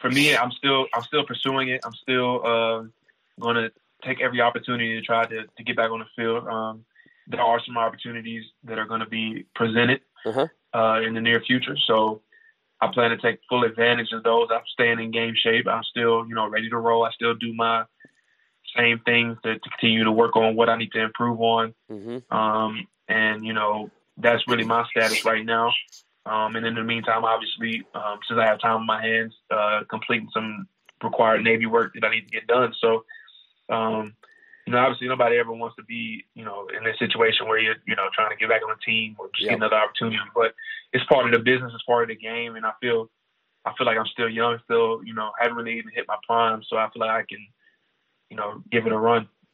for me, I'm still I'm still pursuing it. I'm still uh, going to take every opportunity to try to, to get back on the field. Um, there are some opportunities that are going to be presented Uh-huh. uh, in the near future. So I plan to take full advantage of those. I'm staying in game shape. I'm still, you know, ready to roll. I still do my same things to, to continue to work on what I need to improve on. Mm-hmm. Um, and you know, that's really my status right now. Um, and in the meantime, obviously, um, since I have time on my hands, uh, completing some required Navy work that I need to get done. So, um, you know, obviously, nobody ever wants to be, you know, in a situation where you're, you know, trying to get back on the team or just get another opportunity. But it's part of the business, it's part of the game, and I feel, I feel like I'm still young, still, you know, haven't really even hit my prime. So I feel like I can, you know, give it a run.